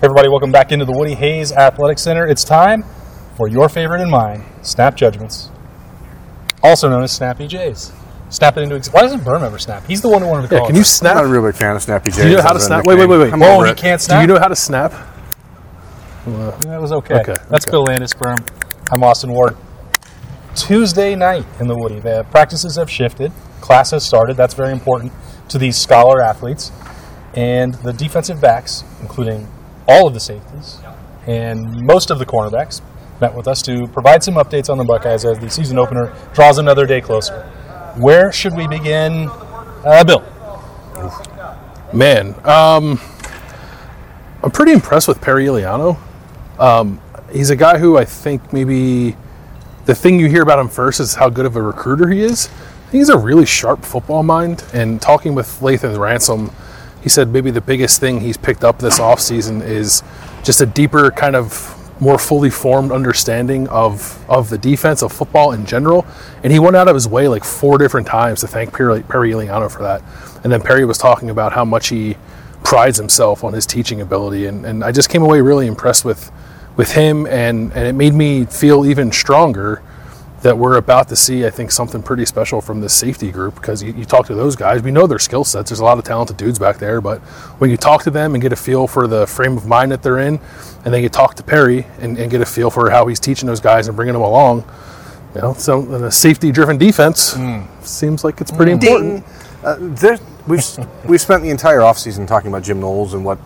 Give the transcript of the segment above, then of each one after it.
Hey everybody, welcome back into the Woody Hayes Athletic Center. It's time for your favorite and mine, Snap Judgments, also known as Snappy J's. Snap it into ex- Why doesn't Berm ever snap? He's the one who wanted to Yeah, call can it you snap? I'm not a real big fan of Snappy J's. Do you know how to snap? Wait, wait, wait, wait. I'm Oh, over he it. can't snap. Do you know how to snap? That was okay. Okay, That's okay. Bill Landis, Berm. I'm Austin Ward. Tuesday night in the Woody. The practices have shifted. Class has started. That's very important to these scholar athletes. And the defensive backs, including all of the safeties and most of the cornerbacks, met with us to provide some updates on the Buckeyes as the season opener draws another day closer. Where should we begin? Uh, Bill. Man, um, I'm pretty impressed with Perry Eliano. Um, he's a guy who I think maybe the thing you hear about him first is how good of a recruiter he is. I think he's a really sharp football mind. And talking with Lathan Ransom, he said maybe the biggest thing he's picked up this offseason is just a deeper kind of more fully formed understanding of of the defense of football in general. And he went out of his way like four different times to thank Perry, Perry Eliano for that. And then Perry was talking about how much he prides himself on his teaching ability. And, and I just came away really impressed with with him and, and it made me feel even stronger that we're about to see, I think, something pretty special from this safety group because you, you talk to those guys, we know their skill sets. There's a lot of talented dudes back there, but when you talk to them and get a feel for the frame of mind that they're in, and then you talk to Perry and, and get a feel for how he's teaching those guys and bringing them along, you know, so in a safety-driven defense seems like it's pretty important. Uh, there, we've we've spent the entire offseason talking about Jim Knowles and what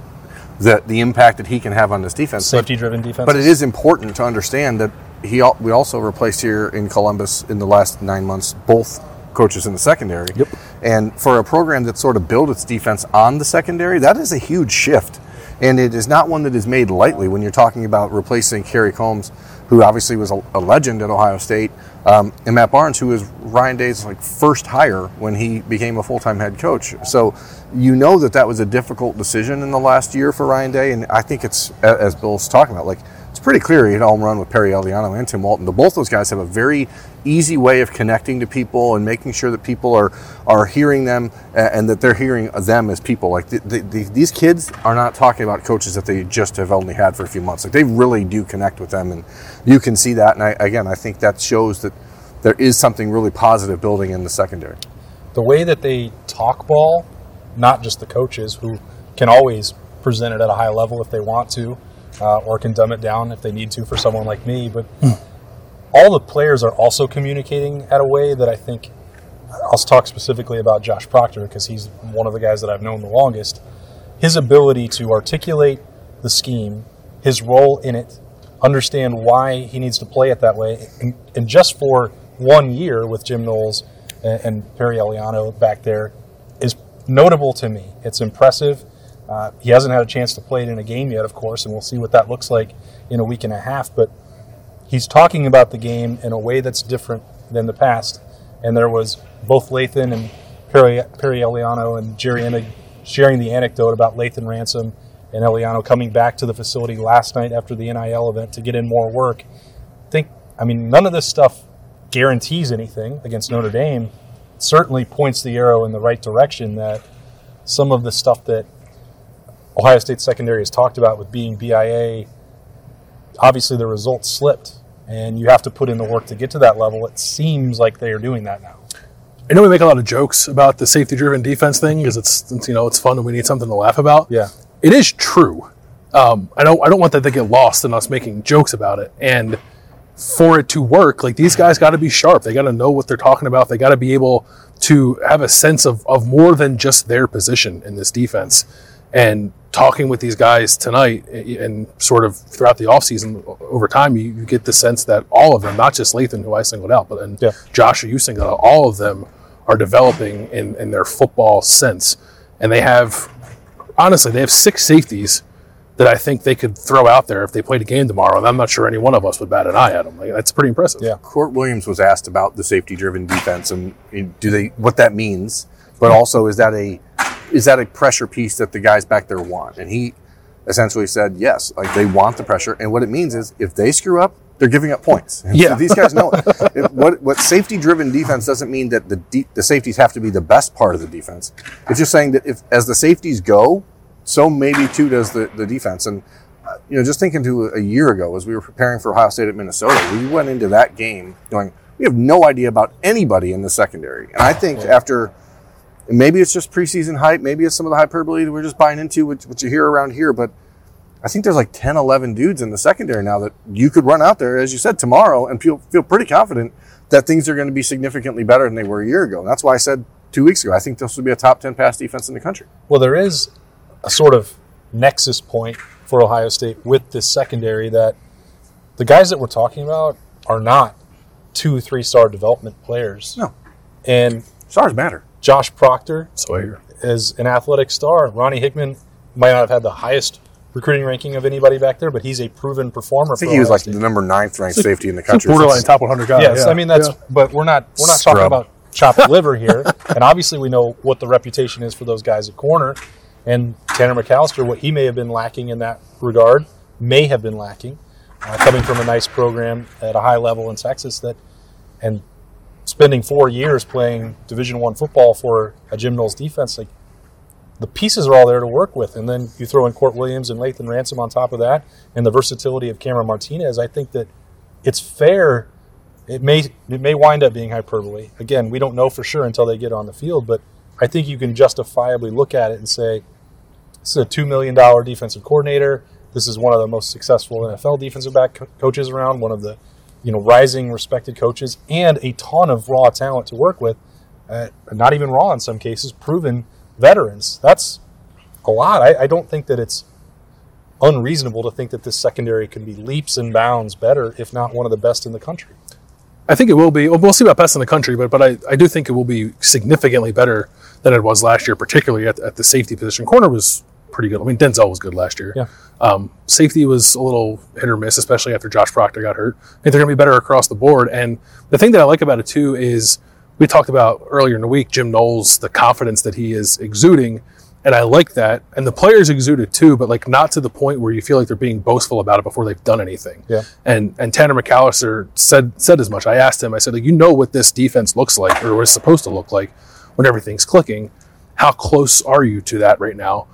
the the impact that he can have on this defense. Safety driven defense. But it is important to understand that he we also replaced here in Columbus in the last nine months both coaches in the secondary. Yep. And for a program that sort of built its defense on the secondary, that is a huge shift. And it is not one that is made lightly when you're talking about replacing Kerry Coombs, who obviously was a, a legend at Ohio State, um, and Matt Barnes, who was Ryan Day's like first hire when he became a full-time head coach. So you know that that was a difficult decision in the last year for Ryan Day, and I think it's as Bill's talking about, like pretty clear he had a home run with Perry Eliano and Tim Walton. The both those guys have a very easy way of connecting to people and making sure that people are are hearing them and that they're hearing them as people. Like the, the, the, these kids are not talking about coaches that they just have only had for a few months. Like they really do connect with them, and you can see that. And I, again, I think that shows that there is something really positive building in the secondary. the way that they talk ball, not just the coaches who can always present it at a high level if they want to, uh, or can dumb it down if they need to for someone like me, but all the players are also communicating at a way that I think I'll talk specifically about Josh Proctor because he's one of the guys that I've known the longest. His ability to articulate the scheme, his role in it, understand why he needs to play it that way, and, and just for one year with Jim Knowles and, and Perry Eliano back there is notable to me. It's impressive. Uh, he hasn't had a chance to play it in a game yet, of course, and we'll see what that looks like in a week and a half. But he's talking about the game in a way that's different than the past. And there was both Lathan and Perry, Perry Eliano and Jerry Emig sharing the anecdote about Lathan Ransom and Eliano coming back to the facility last night after the NIL event to get in more work. I think, I mean, none of this stuff guarantees anything against Notre Dame. It certainly points the arrow in the right direction that some of the stuff that Ohio State secondary has talked about with being BIA obviously the results slipped and you have to put in the work to get to that level. It seems like they are doing that now. I know we make a lot of jokes about the safety-driven defense thing because it's, it's, you know it's fun and we need something to laugh about. Yeah. it is true. Um, I don't I don't want that to get lost in us making jokes about it. And for it to work, like these guys got to be sharp. They got to know what they're talking about. They got to be able to have a sense of of more than just their position in this defense. And talking with these guys tonight eh, and sort of throughout the offseason over time, you, you get the sense that all of them, not just Lathan, who I singled out, but and yeah. Josh, you singled out, all of them are developing in, in their football sense. And they have, honestly, they have six safeties that I think they could throw out there if they played a game tomorrow. And I'm not sure any one of us would bat an eye at them. Like, that's pretty impressive. Yeah. Kourt Williams was asked about the safety-driven defense and do they what that means, but also is that a is that a pressure piece that the guys back there want? And he essentially said yes, like they want the pressure, and what it means is if they screw up, they're giving up points. And so Yeah. these guys know it. what what safety-driven defense doesn't mean that the de- the safeties have to be the best part of the defense. It's just saying that if as the safeties go, so maybe too does the, the defense. And uh, you know, just thinking to a year ago as we were preparing for Ohio State at Minnesota, we went into that game going, we have no idea about anybody in the secondary. And I think after maybe it's just preseason hype, maybe it's some of the hyperbole that we're just buying into, which, which you hear around here, but I think there's like 10, 11 dudes in the secondary now that you could run out there, as you said, tomorrow and feel, feel pretty confident that things are going to be significantly better than they were a year ago. And that's why I said two weeks ago, I think this will be a top 10 pass defense in the country. Well, there is a sort of nexus point for Ohio State with this secondary that the guys that we're talking about are not two, three star development players. No. And Stars matter. Josh Proctor So I hear. is an athletic star. Ronnie Hickman might not have had the highest recruiting ranking of anybody back there, but he's a proven performer. I think he was like the number ninth ranked safety in the country. Borderline top 100 guy. Yes, yeah. I mean that's. Yeah. But we're not. We're not talking about chopped liver here. And obviously, we know what the reputation is for those guys at corner. And Tanner McCalister, what he may have been lacking in that regard, may have been lacking, uh, coming from a nice program at a high level in Texas. That and spending four years playing Division One football for a Jim Knowles defense, like the pieces are all there to work with. And then you throw in Kourt Williams and Lathan Ransom on top of that, and the versatility of Cameron Martinez. I think that it's fair. It may it may wind up being hyperbole. Again, we don't know for sure until they get on the field, but I think you can justifiably look at it and say this is a two million dollar defensive coordinator. This is one of the most successful NFL defensive back co- coaches around. One of the you know rising respected coaches, and a ton of raw talent to work with. Uh, not even raw in some cases, proven veterans. That's a lot. I, I don't think that it's unreasonable to think that this secondary can be leaps and bounds better, if not one of the best in the country. I think it will be. Well, see about best in the country, but but I, I do think it will be significantly better than it was last year, particularly at, at the safety position. Corner was pretty good. I mean, Denzel was good last year. Yeah. Um, safety was a little hit or miss, especially after Josh Proctor got hurt. I think they're going to be better across the board. And the thing that I like about it too is we talked about earlier in the week Jim Knowles, the confidence that he is exuding, and I like that. And the players exude it too, but like not to the point where you feel like they're being boastful about it before they've done anything. Yeah. And and Tanner McCalister said said as much. I asked him. I said, like, you know what this defense looks like, or is supposed to look like, when everything's clicking. How close are you to that right now?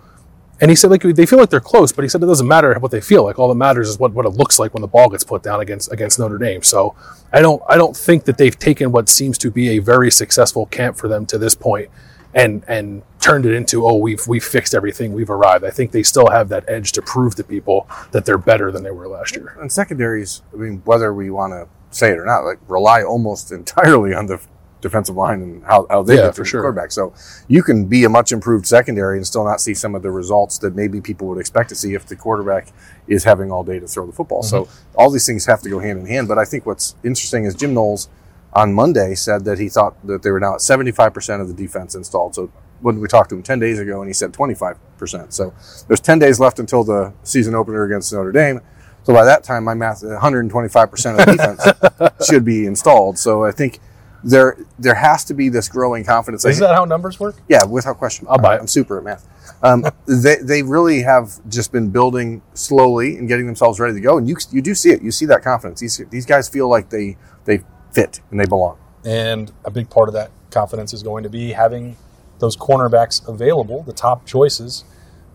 And he said, like, they feel like they're close, but he said it doesn't matter what they feel like. All that matters is what, what it looks like when the ball gets put down against against Notre Dame. So I don't I don't think that they've taken what seems to be a very successful camp for them to this point and and turned it into oh we've we've fixed everything we've arrived. I think they still have that edge to prove to people that they're better than they were last year. And secondaries, I mean, whether we want to say it or not, like rely almost entirely on the defensive line and how, how they Yeah, get for sure. quarterback. So you can be a much improved secondary and still not see some of the results that maybe people would expect to see if the quarterback is having all day to throw the football. So Mm-hmm. all these things have to go hand in hand. But I think what's interesting is Jim Knowles on Monday said that he thought that they were now at 75% of the defense installed. So when we talked to him 10 days ago and he said 25%. So there's 10 days left until the season opener against Notre Dame. So by that time, my math, 125% of the defense should be installed. So I think there there has to be this growing confidence. Is that how numbers work? Yeah, without question. I'll buy it. I'm super at math. Um, they, they really have just been building slowly and getting themselves ready to go. And you, you do see it. You see that confidence. These, these guys feel like they, they fit and they belong. And a big part of that confidence is going to be having those cornerbacks available, the top choices.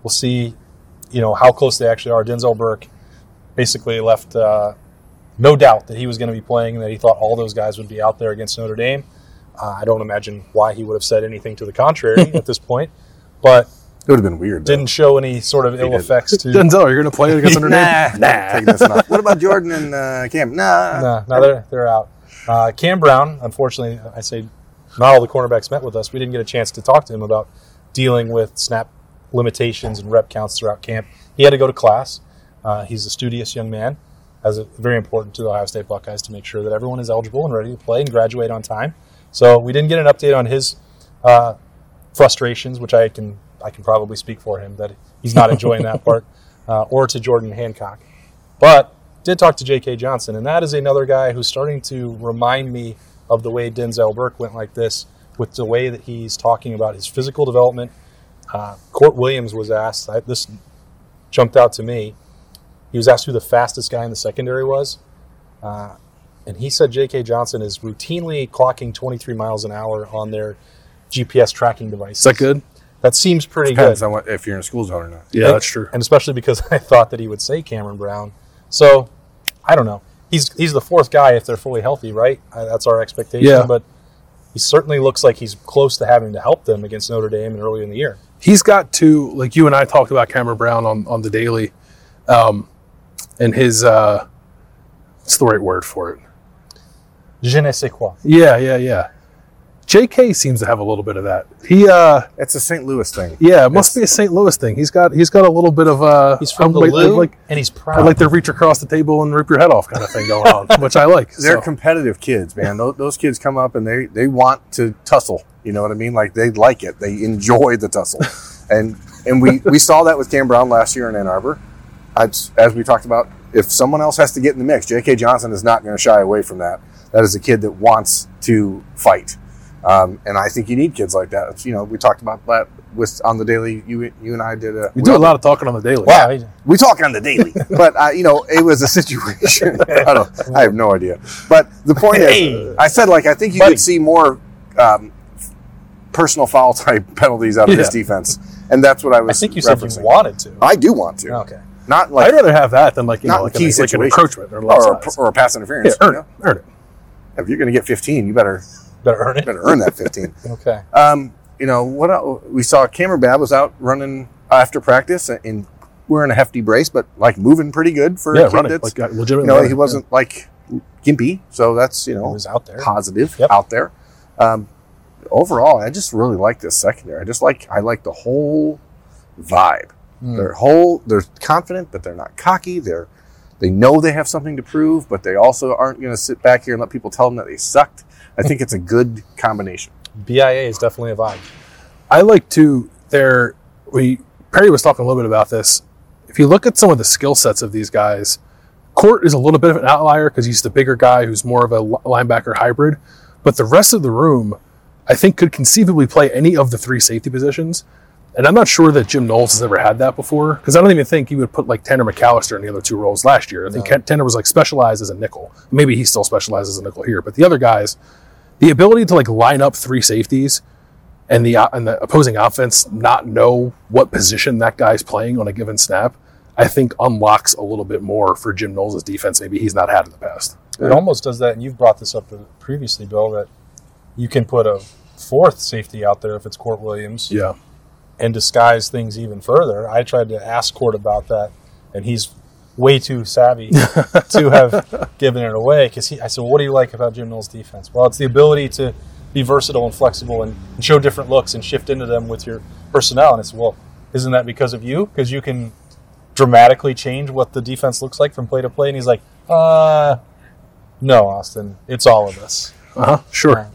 We'll see, you know, how close they actually are. Denzel Burke basically left uh, no doubt that he was going to be playing and that he thought all those guys would be out there against Notre Dame. Uh, I don't imagine why he would have said anything to the contrary at this point, but It would have been weird. though. didn't show any sort of ill did. effects to. Denzel, you're going to play against Notre Dame? nah. Taking this enough. What about Jordan and uh, Cam? Nah. No, no, they're they're out. Uh, Cam Brown, unfortunately, I say not all the cornerbacks met with us. We didn't get a chance to talk to him about dealing with snap limitations and rep counts throughout camp. He had to go to class. Uh, he's a studious young man. As very important to the Ohio State Buckeyes to make sure that everyone is eligible and ready to play and graduate on time. So we didn't get an update on his uh, frustrations, which I can I can probably speak for him that he's not enjoying that part, uh, or to Jordan Hancock. But did talk to J.K. Johnson, and that is another guy who's starting to remind me of the way Denzel Burke went like this, with the way that he's talking about his physical development. Uh, Kourt Williams was asked. I, this jumped out to me. He was asked who the fastest guy in the secondary was, uh, and he said J.K. Johnson is routinely clocking 23 miles an hour on their GPS tracking device. Is that good? That seems pretty Depends good. on what, if you're in a school zone or not. Yeah, that's true. And especially because I thought that he would say Cameron Brown. So I don't know. He's he's the fourth guy if they're fully healthy, right? Uh, that's our expectation. Yeah. But he certainly looks like he's close to having to help them against Notre Dame and early in the year. He's got to like you and I talked about Cameron Brown on on the daily, um, and his uh, what's the right word for it? Je ne sais quoi. Yeah, yeah, yeah. J.K. seems to have a little bit of that. He, uh, It's a St. Louis thing. yeah, it must It's- be a St. Louis thing. He's got he's got a little bit of uh, He's from I'd the like, Lou, like and he's proud. I'd like to reach across the table and rip your head off kind of thing going on, which I like. They're so. competitive kids, man. Those, those kids come up and they, they want to tussle. You know what I mean? Like they like it. They enjoy the tussle. and and we, we saw that with Cam Brown last year in Ann Arbor. As, as we talked about, if someone else has to get in the mix, J.K. Johnson is not going to shy away from that. That is a kid that wants to fight. Um, and I think you need kids like that. It's, you know, we talked about that with on the daily. You you and I did a we do a lot of talking on the daily. wow, he- we talk on the daily, but uh, you know, it was a situation. I don't. I have no idea. But the point Hey. is, I said like I think you Buddy. could see more um, personal foul type penalties out of this defense, and that's what I was. I think you said referencing. you wanted to. I do want to. okay. Not like I'd rather have that than like you not know like, key an, like an encroachment or, or, a, or a pass interference. yeah, you earn know? it, earn it. If you're going to get 15, you better Better earn it. better earn that 15. Okay. Um, you know what? el- We saw Kamryn Babb was out running after practice and wearing a hefty brace, but like moving pretty good for Yeah, a kid that's like uh, you know, he wasn't like gimpy, so that's you He know was out there. positive Yep. out there. Um, overall, I just really like this secondary. I just like I like the whole vibe. Hmm. They're whole. They're confident, but they're not cocky. They're they know they have something to prove, but they also aren't going to sit back here and let people tell them that they sucked. I think it's a good combination. BIA is definitely a vibe. I like to there. We Perry was talking a little bit about this. If you look at some of the skill sets of these guys, Kourt is a little bit of an outlier because he's the bigger guy who's more of a linebacker hybrid. But the rest of the room, I think, could conceivably play any of the three safety positions. And I'm not sure that Jim Knowles has ever had that before because I don't even think he would put like Tanner McCalister in the other two roles last year. I think Ken- Tanner was like specialized as a nickel. Maybe he still specializes as a nickel here, but the other guys, the ability to like line up three safeties and the uh, and the opposing offense not know what position that guy's playing on a given snap, I think unlocks a little bit more for Jim Knowles' defense. Maybe he's not had in the past. It almost does that, and you've brought this up previously, Bill, that you can put a fourth safety out there if it's Kourt Williams Yeah, and disguise things even further. I tried to ask Kourt about that, and he's way too savvy to have given it away. Because I said, well, "What do you like about Jim Knowles' defense?" Well, it's the ability to be versatile and flexible and, and show different looks and shift into them with your personnel. And I said, "Well, isn't that because of you? Because you can dramatically change what the defense looks like from play to play?" And he's like, "Uh, no, Austin, it's all of us." uh huh, sure.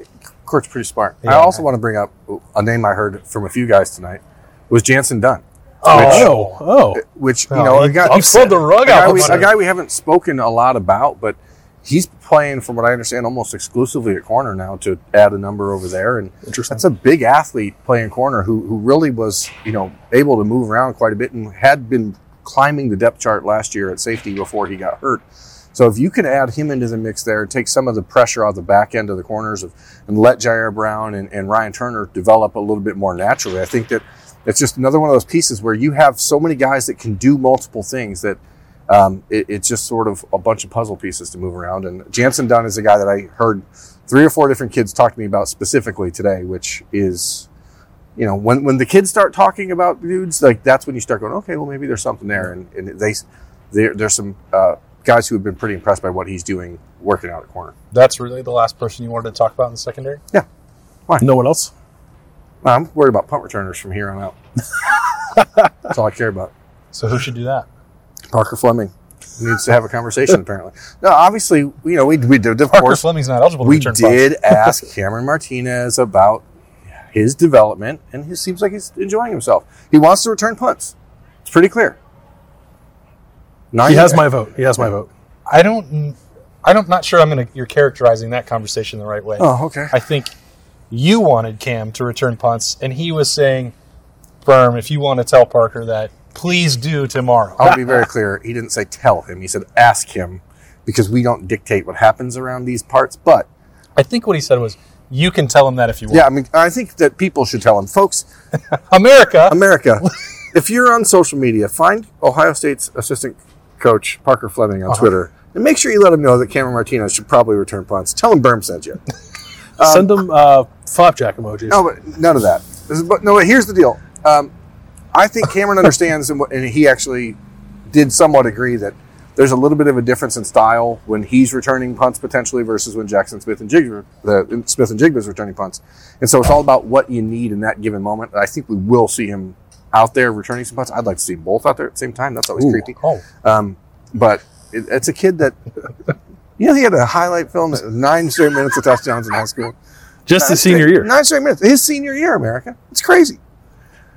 Kourt's pretty smart. I Yeah. also want to bring up a name I heard from a few guys tonight was Jantzen Dunn. Oh. oh, oh, which you Oh, know, he- a guy, pulled the rug a out we, a guy we haven't spoken a lot about, but he's playing, from what I understand, almost exclusively at corner now to add a number over there, and Interesting. that's a big athlete playing corner who who really was you know able to move around quite a bit and had been climbing the depth chart last year at safety before he got hurt. So if you can add him into the mix there, take some of the pressure off the back end of the corners of, and let Jyaire Brown and, and Ryan Turner develop a little bit more naturally, I think that it's just another one of those pieces where you have so many guys that can do multiple things that um, it, it's just sort of a bunch of puzzle pieces to move around. And Jantzen Dunn is a guy that I heard three or four different kids talk to me about specifically today, which is, you know, when, when the kids start talking about dudes, like that's when you start going, okay, well, maybe there's something there. And, and they, there, there's some uh, guys who have been pretty impressed by what he's doing working out at corner. That's really the last person you wanted to talk about in the secondary. Yeah. Why? No one else. I'm worried about punt returners from here on out. that's all I care about. So who should do that? Parker Fleming needs to have a conversation, apparently. No, obviously, you know, we, we did, of Parker course, Fleming's not eligible to we did ask Cameron Martinez about his development, and he seems like he's enjoying himself. He wants to return punts. It's pretty clear. He has my vote. He has my vote. I don't. I don't. Not sure. I'm gonna. You're characterizing that conversation the right way. Oh, okay. I think you wanted Cam to return punts, and he was saying, "Berm, if you want to tell Parker that, please do tomorrow." I'll be very clear. He didn't say tell him. He said ask him because we don't dictate what happens around these parts. But I think what he said was, You can tell him that if you want. Yeah, I mean, I think that people should tell him, folks, America. America, if you're on social media, find Ohio State's assistant coach Parker Fleming Uh-huh. on Twitter and make sure you let him know that Cameron Martinez should probably return punts. Tell him Berm sent you. Send them uh, flapjack emojis. No, but none of that. Is, but no, here's the deal. Um, I think Cameron understands, and, what- and he actually did somewhat agree that there's a little bit of a difference in style when he's returning punts potentially versus when Jaxon Smith-Njigba, the Smith-Njigba is returning punts. And so it's all about what you need in that given moment. I think we will see him out there returning some punts. I'd like to see both out there at the same time. That's always Ooh. creepy. Oh, Um, but it, it's a kid that, you know, he had a highlight film that was nine straight minutes of touchdowns in high school. Just the senior straight- year. Nine straight minutes. His senior year, America. It's crazy.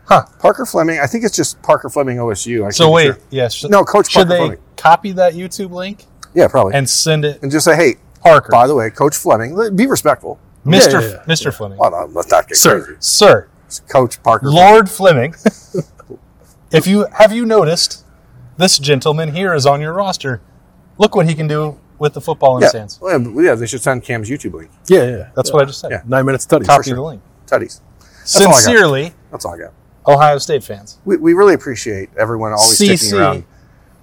Huh. Parker Fleming. I think it's just Parker Fleming OSU. I so wait, sure. yes. should- No, Coach Should Parker they Fleming. copy that YouTube link Yeah, probably. And, send it And just say, hey, Parker, by the way, Coach Fleming. Be respectful. Mr. Yeah, yeah, yeah. Mr. Fleming, Well, no, let's not get Sir. crazy. Sir, It's Coach Parker. Lord Fleming. if you have you noticed, this gentleman here is on your roster. Look what he can do with the football in yeah. his hands. Well, yeah, yeah, they should send Cam's YouTube link. Yeah, yeah. That's what I just said. Yeah. Nine minutes study. Copy sure. the link. Tutties. all I got. Sincerely, That's all I got. Ohio State fans. We, we really appreciate everyone always sticking around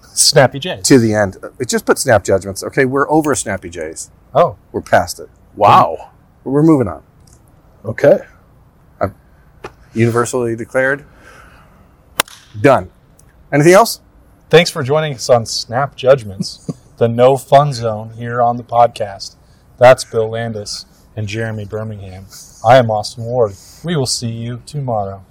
Snappy J. to the end. It Just put snap judgments. Okay, we're over Snappy Jays. Oh, We're past it. Wow. We're moving on. Okay. I'm Universally declared. Done. Anything else? thanks for joining us on Snap Judgments, the no fun zone here on the podcast. That's Bill Landis and Jeremy Birmingham. I am Austin Ward. We will see you tomorrow.